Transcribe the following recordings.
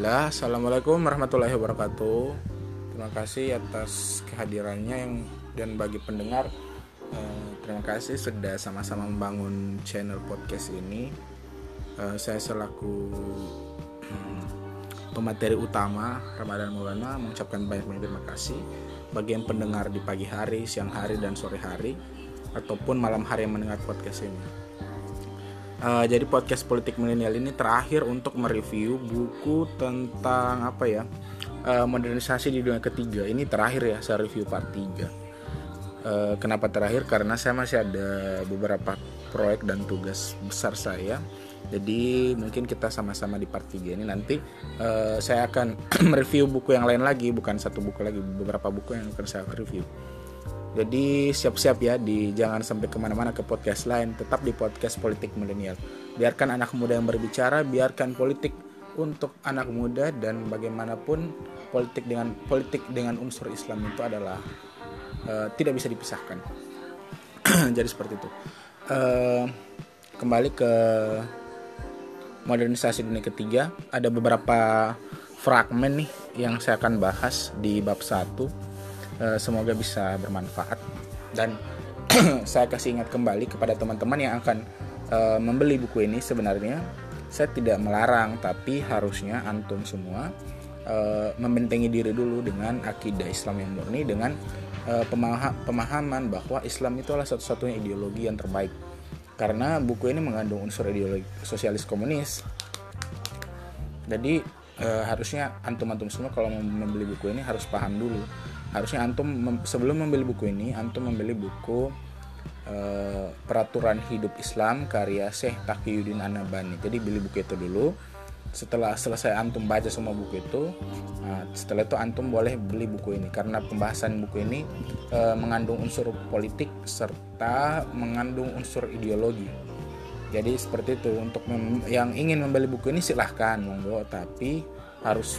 Bismillah, Assalamualaikum warahmatullahi wabarakatuh. Terima kasih atas kehadirannya yang dan bagi pendengar eh, terima kasih sudah sama-sama membangun channel podcast ini. Eh, saya selaku hmm, pemateri utama Ramadan Maulana mengucapkan banyak-banyak terima kasih bagi yang pendengar di pagi hari, siang hari dan sore hari ataupun malam hari yang mendengar podcast ini. Uh, jadi podcast politik milenial ini terakhir untuk mereview buku tentang apa ya uh, modernisasi di dunia ketiga. Ini terakhir ya saya review part 3. Uh, eh, kenapa terakhir? Karena saya masih ada beberapa proyek dan tugas besar saya. Jadi mungkin kita sama-sama di part 3 ini nanti uh, saya akan mereview buku yang lain lagi, bukan satu buku lagi, beberapa buku yang akan saya review. Jadi siap-siap ya di jangan sampai ke mana-mana ke podcast lain, tetap di podcast politik milenial. Biarkan anak muda yang berbicara, biarkan politik untuk anak muda dan bagaimanapun politik dengan politik dengan unsur Islam itu adalah uh, tidak bisa dipisahkan. Jadi seperti itu. Uh, kembali ke modernisasi dunia ketiga, ada beberapa fragmen nih yang saya akan bahas di bab 1 Eh, semoga bisa bermanfaat. Dan saya kasih ingat kembali kepada teman-teman yang akan uh, membeli buku ini. Sebenarnya saya tidak melarang tapi harusnya antum semua uh, membentengi diri dulu dengan akidah Islam yang murni dengan pemahaman bahwa Islam itu adalah satu-satunya ideologi yang terbaik. Karena buku ini mengandung unsur ideologi sosialis komunis. Jadi harusnya antum-antum semua kalau membeli buku ini harus paham dulu harusnya antum sebelum membeli buku ini antum membeli buku uh, peraturan hidup Islam karya Syekh Taqiyuddin Anabani jadi beli buku itu dulu. Setelah selesai antum baca semua buku itu nah, setelah itu antum boleh beli buku ini. Karena pembahasan buku ini uh, mengandung unsur politik serta mengandung unsur ideologi. Jadi seperti itu. Untuk yang ingin membeli buku ini silahkan monggo. Tapi harus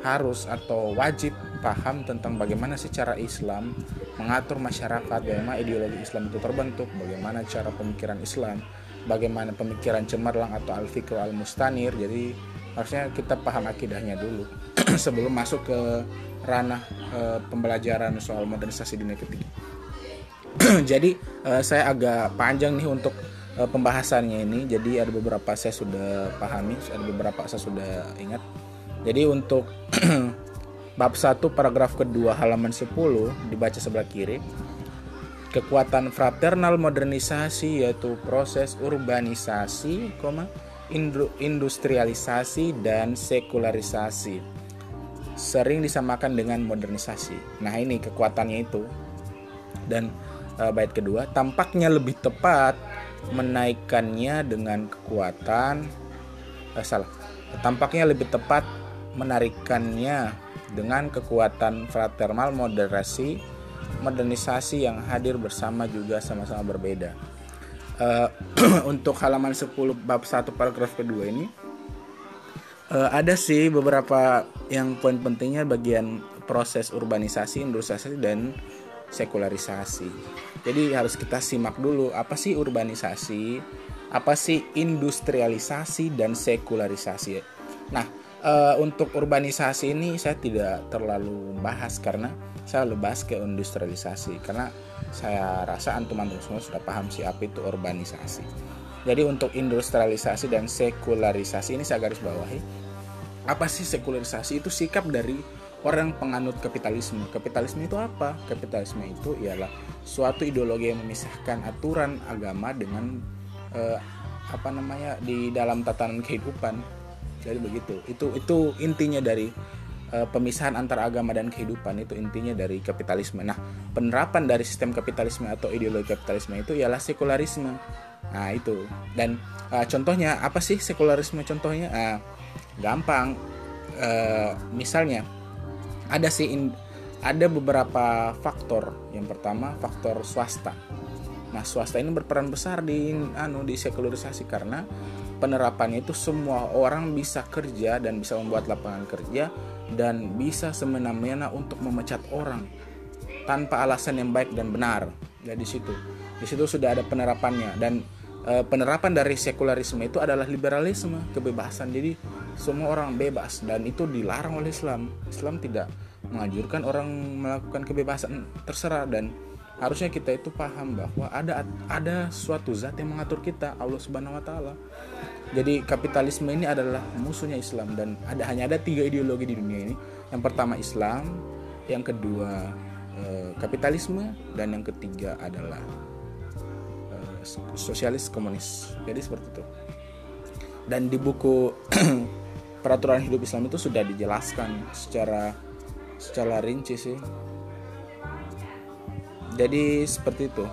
harus atau wajib paham tentang bagaimana secara Islam mengatur masyarakat, bagaimana ideologi Islam itu terbentuk, bagaimana cara pemikiran Islam, bagaimana pemikiran cemerlang atau al-fikr al-mustanir. Jadi harusnya kita paham akidahnya dulu sebelum masuk ke ranah e, pembelajaran soal modernisasi dunia ketiga. Jadi e, saya agak panjang nih untuk e, pembahasannya ini. Jadi ada beberapa saya sudah pahami, ada beberapa saya sudah ingat jadi untuk bab 1 paragraf kedua halaman 10 dibaca sebelah kiri. Kekuatan fraternal modernisasi yaitu proses urbanisasi, industrialisasi dan sekularisasi. Sering disamakan dengan modernisasi. Nah, ini kekuatannya itu. Dan e, bait kedua, tampaknya lebih tepat menaikkannya dengan kekuatan eh, salah. Tampaknya lebih tepat menarikannya dengan kekuatan fraternal moderasi modernisasi yang hadir bersama juga sama-sama berbeda. Uh, untuk halaman 10 bab 1 paragraf kedua ini uh, ada sih beberapa yang poin pentingnya bagian proses urbanisasi, industrialisasi dan sekularisasi. Jadi harus kita simak dulu apa sih urbanisasi, apa sih industrialisasi dan sekularisasi. Nah, uh, untuk urbanisasi ini saya tidak terlalu bahas karena saya lebih bahas ke industrialisasi karena saya rasa antum-antum semua sudah paham sih apa itu urbanisasi. Jadi untuk industrialisasi dan sekularisasi ini saya garis bawahi. Apa sih sekularisasi? Itu sikap dari orang penganut kapitalisme. Kapitalisme itu apa? Kapitalisme itu ialah suatu ideologi yang memisahkan aturan agama dengan eh, apa namanya di dalam tatanan kehidupan jadi begitu. Itu itu intinya dari uh, pemisahan antara agama dan kehidupan. Itu intinya dari kapitalisme. Nah penerapan dari sistem kapitalisme atau ideologi kapitalisme itu ialah sekularisme. Nah itu. Dan uh, contohnya apa sih sekularisme contohnya? Uh, gampang. Uh, misalnya ada sih in, ada beberapa faktor. Yang pertama faktor swasta. Nah swasta ini berperan besar di anu di sekularisasi karena penerapannya itu semua orang bisa kerja dan bisa membuat lapangan kerja dan bisa semena-mena untuk memecat orang tanpa alasan yang baik dan benar. Ya di situ. Di situ sudah ada penerapannya dan e, penerapan dari sekularisme itu adalah liberalisme, kebebasan. Jadi semua orang bebas dan itu dilarang oleh Islam Islam tidak menganjurkan orang melakukan kebebasan terserah dan harusnya kita itu paham bahwa ada ada suatu zat yang mengatur kita Allah Subhanahu wa taala. Jadi kapitalisme ini adalah musuhnya Islam dan ada hanya ada tiga ideologi di dunia ini. Yang pertama Islam, yang kedua eh, kapitalisme dan yang ketiga adalah eh, sosialis komunis. Jadi seperti itu. Dan di buku peraturan hidup Islam itu sudah dijelaskan secara secara rinci sih jadi seperti itu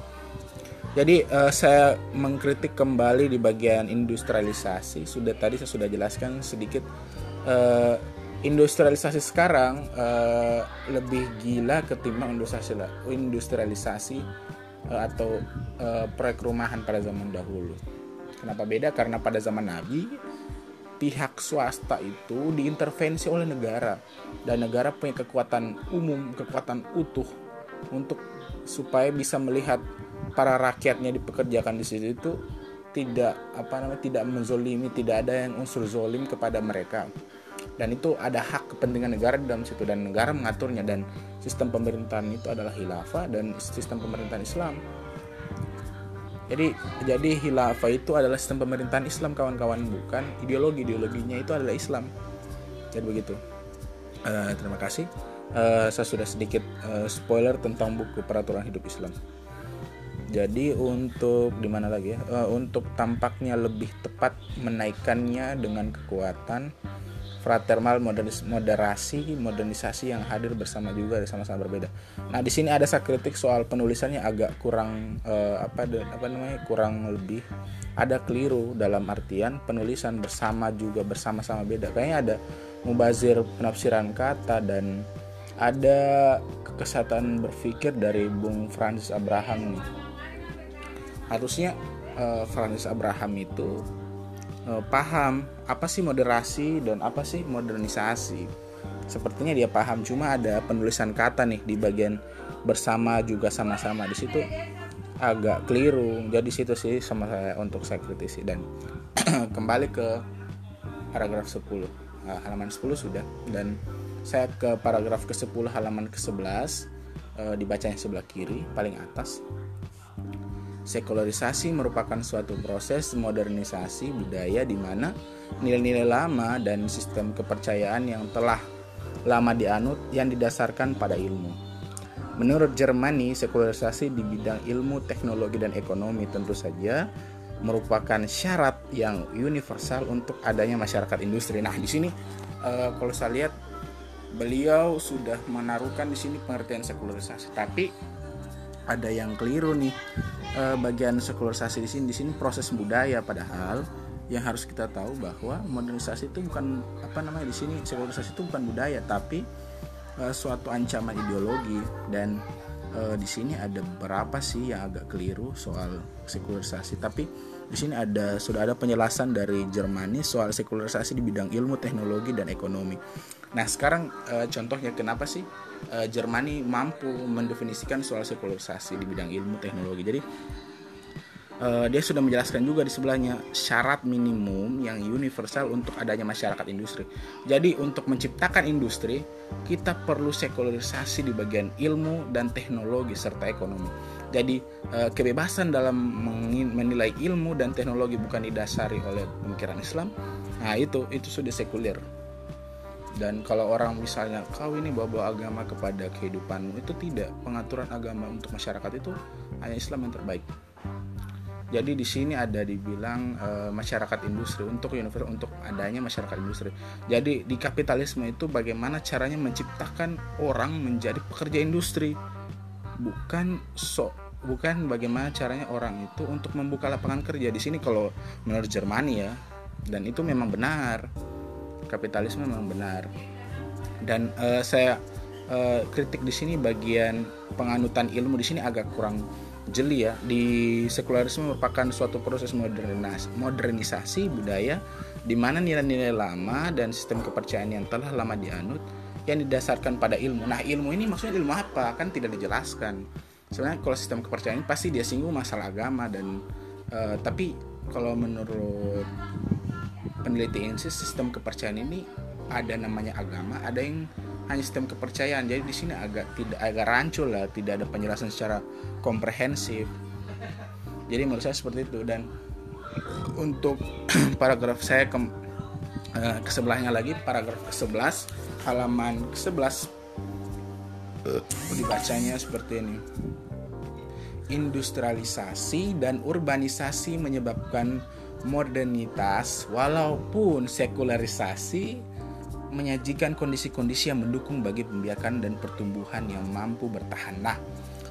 jadi uh, saya mengkritik kembali di bagian industrialisasi. Sudah tadi saya sudah jelaskan sedikit uh, industrialisasi sekarang uh, lebih gila ketimbang industrialisasi industrialisasi uh, atau uh, proyek rumahan pada zaman dahulu. Kenapa beda? Karena pada zaman Nabi pihak swasta itu diintervensi oleh negara. Dan negara punya kekuatan umum kekuatan utuh untuk supaya bisa melihat para rakyatnya dipekerjakan di situ itu tidak apa namanya tidak menzolimi tidak ada yang unsur zolim kepada mereka. Dan itu ada hak kepentingan negara di dalam situ dan negara mengaturnya dan sistem pemerintahan itu adalah khilafah dan sistem pemerintahan Islam. Jadi jadi khilafah itu adalah sistem pemerintahan Islam kawan-kawan bukan ideologi. Ideologinya itu adalah Islam. Jadi begitu. Uh, terima kasih. Uh, saya sudah sedikit uh, spoiler tentang buku peraturan hidup Islam. Jadi untuk di mana lagi ya? Uh, untuk tampaknya lebih tepat menaikkannya dengan kekuatan fraternal modernis, moderasi modernisasi yang hadir bersama juga sama-sama berbeda. Nah di sini ada kritik soal penulisannya agak kurang uh, apa apa namanya kurang lebih ada keliru dalam artian penulisan bersama juga bersama-sama beda. Kayaknya ada mubazir penafsiran kata dan ada kekesatan berpikir dari Bung Francis Abraham nih. Harusnya uh, Francis Abraham itu uh, paham apa sih moderasi dan apa sih modernisasi. Sepertinya dia paham cuma ada penulisan kata nih di bagian bersama juga sama-sama. Di situ agak keliru. Jadi situ sih sama saya untuk saya kritisi. Dan kembali ke paragraf 10 uh, halaman 10 sudah. Dan saya ke paragraf ke-10 halaman ke-11 e, dibaca yang sebelah kiri paling atas sekularisasi merupakan suatu proses modernisasi budaya di mana nilai-nilai lama dan sistem kepercayaan yang telah lama dianut yang didasarkan pada ilmu. Menurut Jermani, sekularisasi di bidang ilmu, teknologi, dan ekonomi tentu saja merupakan syarat yang universal untuk adanya masyarakat industri. Nah, di sini uh, kalau saya lihat beliau sudah menaruhkan di sini pengertian sekularisasi tapi ada yang keliru nih. E, bagian sekularisasi di sini di sini proses budaya padahal yang harus kita tahu bahwa modernisasi itu bukan apa namanya di sini sekularisasi itu bukan budaya tapi e, suatu ancaman ideologi. Dan e, di sini ada beberapa sih yang agak keliru soal sekularisasi? Tapi di sini ada sudah ada penjelasan dari Jermani soal sekularisasi di bidang ilmu, teknologi dan ekonomi. Nah, sekarang e, contohnya kenapa sih e, Jermani mampu mendefinisikan soal sekularisasi di bidang ilmu teknologi. Jadi e, dia sudah menjelaskan juga di sebelahnya syarat minimum yang universal untuk adanya masyarakat industri. Jadi untuk menciptakan industri, kita perlu sekularisasi di bagian ilmu dan teknologi serta ekonomi. Jadi kebebasan dalam menilai ilmu dan teknologi bukan didasari oleh pemikiran Islam. Nah, itu itu sudah sekuler dan kalau orang misalnya kau ini bawa-bawa agama kepada kehidupanmu itu tidak pengaturan agama untuk masyarakat itu hanya Islam yang terbaik jadi di sini ada dibilang e, masyarakat industri untuk universal untuk adanya masyarakat industri. Jadi di kapitalisme itu bagaimana caranya menciptakan orang menjadi pekerja industri? Bukan so bukan bagaimana caranya orang itu untuk membuka lapangan kerja. Di sini kalau menurut Jermani ya dan itu memang benar. Kapitalisme memang benar. Dan uh, saya uh, kritik di sini bagian penganutan ilmu di sini agak kurang jeli ya di sekularisme merupakan suatu proses modernis modernisasi budaya di mana nilai-nilai lama dan sistem kepercayaan yang telah lama dianut yang didasarkan pada ilmu. Nah, ilmu ini maksudnya ilmu apa? Kan tidak dijelaskan. Sebenarnya kalau sistem kepercayaan pasti dia singgung masalah agama dan uh, tapi kalau menurut peneliti INSIS sistem kepercayaan ini ada namanya agama ada yang hanya sistem kepercayaan. Jadi di sini agak tidak agak rancu lah tidak ada penjelasan secara komprehensif. Jadi menurut saya seperti itu. Dan untuk paragraf saya ke, uh, ke sebelahnya lagi paragraf ke 11 halaman ke 11 uh, dibacanya seperti ini. Industrialisasi dan urbanisasi menyebabkan modernitas walaupun sekularisasi menyajikan kondisi-kondisi yang mendukung bagi pembiakan dan pertumbuhan yang mampu bertahan. Nah,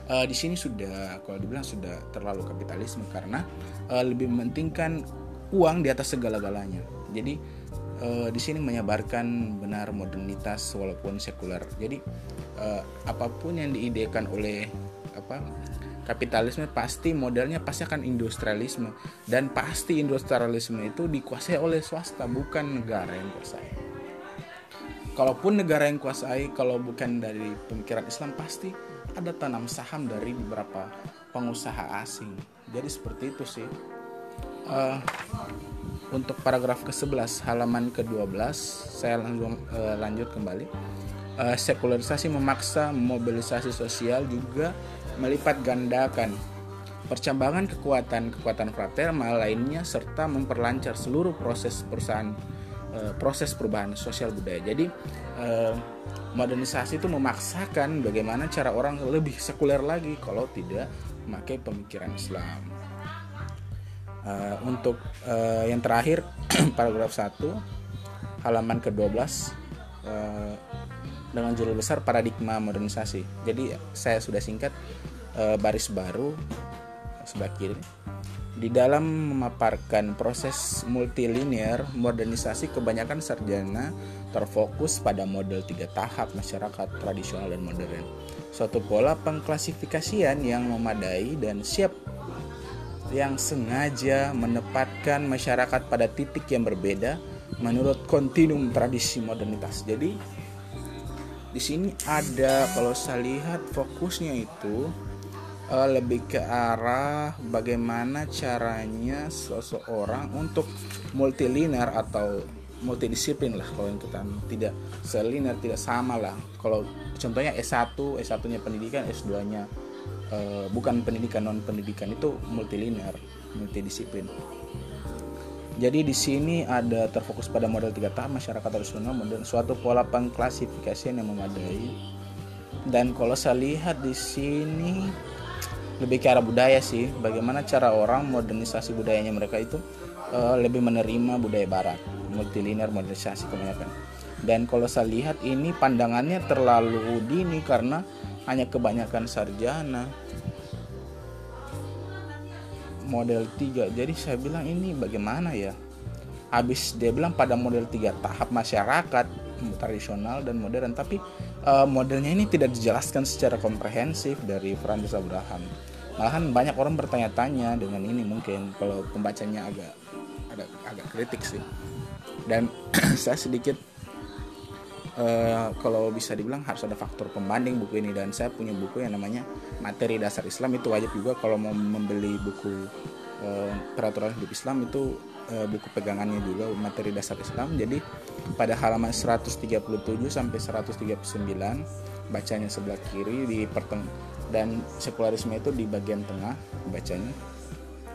uh, di sini sudah kalau dibilang sudah terlalu kapitalisme karena uh, lebih mementingkan uang di atas segala-galanya. Jadi uh, di sini menyebarkan benar modernitas walaupun sekuler. Jadi uh, apa pun yang diidekan oleh apa kapitalisme pasti modelnya pasti akan industrialisme dan pasti industrialisme itu dikuasai oleh swasta bukan negara yang kuasai. Kalaupun negara yang kuasai kalau bukan dari pemikiran Islam pasti ada tanam saham dari beberapa pengusaha asing. Jadi seperti itu sih. Uh, untuk paragraf ke-11 halaman ke-12 saya langsung uh, lanjut kembali. Uh, sekularisasi memaksa mobilisasi sosial juga melipat gandakan percambangan kekuatan-kekuatan fratermal lainnya serta memperlancar seluruh proses perusahaan eh, proses perubahan sosial budaya. Jadi eh, modernisasi itu memaksakan bagaimana cara orang lebih sekuler lagi kalau tidak memakai pemikiran Islam. Eh, untuk yang terakhir paragraf 1 halaman ke-12 dengan judul besar paradigma modernisasi. Jadi saya sudah singkat baris baru sebelah kiri. Di dalam memaparkan proses multilinear modernisasi kebanyakan sarjana terfokus pada model tiga tahap masyarakat tradisional dan modern. Suatu pola pengklasifikasian yang memadai dan siap yang sengaja menempatkan masyarakat pada titik yang berbeda menurut kontinum tradisi modernitas. Jadi di sini ada kalau saya lihat fokusnya itu uh, lebih ke arah bagaimana caranya seseorang untuk multilinear atau multidisiplin lah kalau yang kita tidak seliner tidak sama lah. Kalau contohnya S1 S1 nya pendidikan S2 nya uh, bukan pendidikan non pendidikan itu multilinear multidisiplin. Jadi di sini ada terfokus pada model tiga tahap masyarakat tradisional modern suatu pola pengklasifikasian yang memadai. Dan kalau saya lihat di sini lebih ke arah budaya sih, bagaimana cara orang modernisasi budayanya mereka itu uh, lebih menerima budaya barat, multilinear modernisasi kebanyakan. Dan kalau saya lihat ini pandangannya terlalu dini karena hanya kebanyakan sarjana. Model 3 jadi saya bilang ini bagaimana ya? Habis dia bilang pada model tiga tahap masyarakat tradisional dan modern. Tapi uh, modelnya ini tidak dijelaskan secara komprehensif dari Francis Abraham malahan banyak orang bertanya-tanya dengan ini mungkin kalau pembacanya agak agak agak kritik sih. Dan saya sedikit uh, kalau bisa dibilang harus ada faktor pembanding buku ini. Dan saya punya buku yang namanya materi dasar Islam. Itu wajib juga kalau mau membeli buku uh, peraturan hidup Islam itu uh, buku pegangannya juga materi dasar Islam. Jadi pada halaman 137 sampai 139 bacanya sebelah kiri di perteng dan sekularisme itu di bagian tengah bacanya.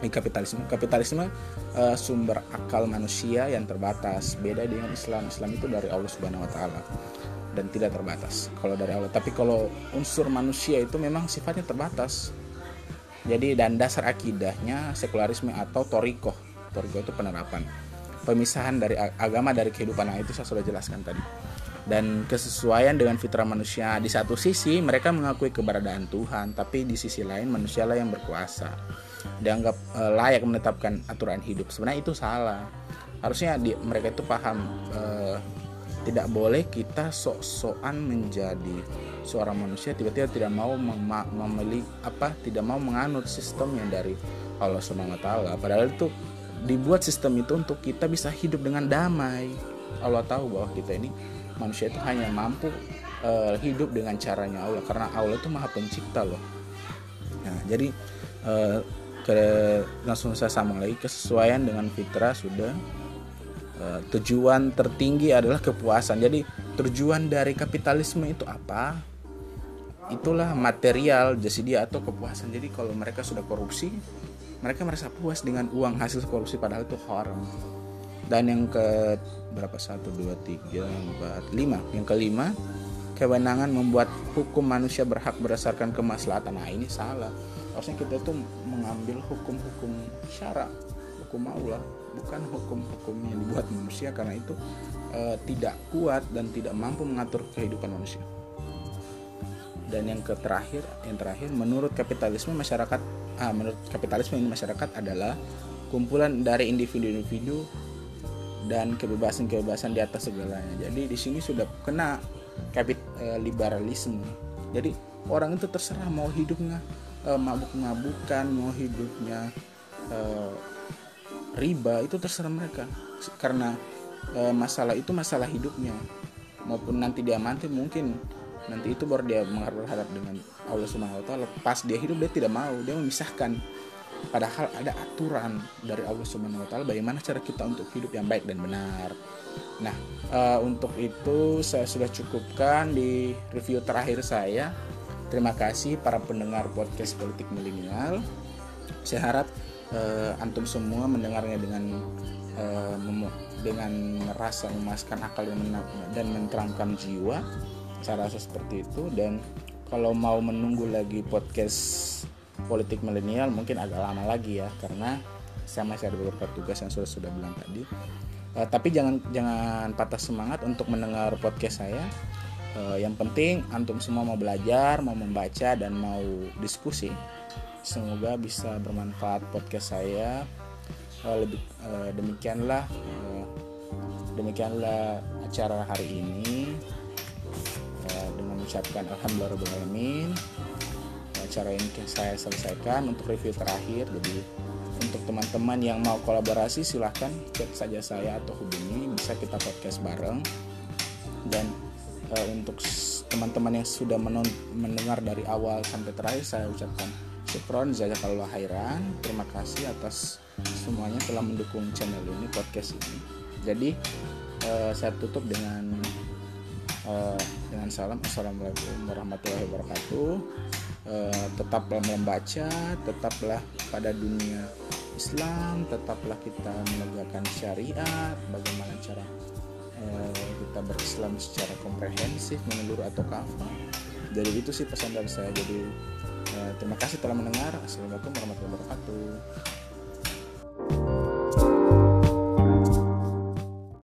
Kapitalisme. Kapitalisme uh, sumber akal manusia yang terbatas. Beda dengan Islam. Islam itu dari Allah Subhanahu Wa Taala dan tidak terbatas kalau dari Allah. Tapi kalau unsur manusia itu memang sifatnya terbatas. Jadi dan dasar akidahnya sekularisme atau toriko toriko itu penerapan pemisahan dari agama dari kehidupan. Nah itu saya sudah jelaskan tadi. Dan kesesuaian dengan fitrah manusia di satu sisi mereka mengakui keberadaan Tuhan tapi di sisi lain manusialah yang berkuasa. Dianggap e, layak menetapkan aturan hidup. Sebenarnya itu salah. Harusnya di, mereka itu paham e, tidak boleh kita sok-sokan menjadi seorang manusia tiba-tiba tidak mau memilih apa tidak mau menganut sistem yang dari Allah Subhanahu wa taala. Padahal itu dibuat sistem itu untuk kita bisa hidup dengan damai. Allah tahu bahwa kita ini manusia itu hanya mampu uh, hidup dengan caranya Allah karena Allah itu maha pencipta loh. Nah jadi uh, ke langsung saya sama lagi kesesuaian dengan fitrah sudah. Uh, tujuan tertinggi adalah kepuasan. Jadi tujuan dari kapitalisme itu apa? Itulah material jasi dia atau kepuasan. Jadi kalau mereka sudah korupsi mereka merasa puas dengan uang hasil korupsi padahal itu haram. Dan yang ke berapa? Satu dua tiga empat lima. Yang kelima kewenangan membuat hukum manusia berhak berdasarkan kemaslahatan. Nah ini salah. Harusnya kita tuh mengambil hukum-hukum syara hukum Allah bukan hukum-hukum yang dibuat manusia. Karena itu e, tidak kuat dan tidak mampu mengatur kehidupan manusia dan yang terakhir yang terakhir menurut kapitalisme masyarakat ah, menurut kapitalisme ini masyarakat adalah kumpulan dari individu-individu dan kebebasan-kebebasan di atas segalanya. Jadi di sini sudah kena kapit e, liberalisme. Jadi orang itu terserah mau hidupnya e, mabuk-mabukan, mau hidupnya e, riba itu terserah mereka. Karena e, masalah itu masalah hidupnya. Maupun nanti dia mati mungkin nanti itu baru dia berhadap dengan Allah Subhanahu wa taala. Pas dia hidup dia tidak mau, dia memisahkan Padahal ada aturan dari Allah Subhanahu wa taala bagaimana cara kita untuk hidup yang baik dan benar. Nah, uh, untuk itu saya sudah cukupkan di review terakhir saya. Terima kasih para pendengar podcast politik milenial. Saya harap uh, antum semua mendengarnya dengan uh, dengan rasa memaskan akal dan, dan jiwa. Saya rasa seperti itu. Dan kalau mau menunggu lagi podcast politik milenial mungkin agak lama lagi ya. Karena saya masih ada beberapa tugas yang sudah sudah bilang tadi. Uh, tapi jangan jangan patah semangat untuk mendengar podcast saya. Uh, yang penting antum semua mau belajar mau membaca dan mau diskusi. Semoga bisa bermanfaat podcast saya. Uh, lebih uh, demikianlah uh, demikianlah acara hari ini mengucapkan alhamdulillah acara ini saya selesaikan untuk review terakhir. Jadi untuk teman-teman yang mau kolaborasi silahkan chat saja saya atau hubungi. Bisa kita podcast bareng. Dan uh, untuk teman-teman yang sudah mendengar dari awal sampai terakhir saya ucapkan syukron jazakallah khairan. Terima kasih atas semuanya telah mendukung channel ini podcast ini. Jadi uh, saya tutup dengan uh, dengan salam assalamualaikum warahmatullahi wabarakatuh uh, tetaplah membaca, tetaplah pada dunia Islam, tetaplah kita menegakkan syariat, bagaimana cara uh, kita berislam secara komprehensif, menyeluruh atau kafah. Jadi itu sih pesan dari saya. Jadi uh, terima kasih telah mendengar. Assalamualaikum warahmatullahi wabarakatuh.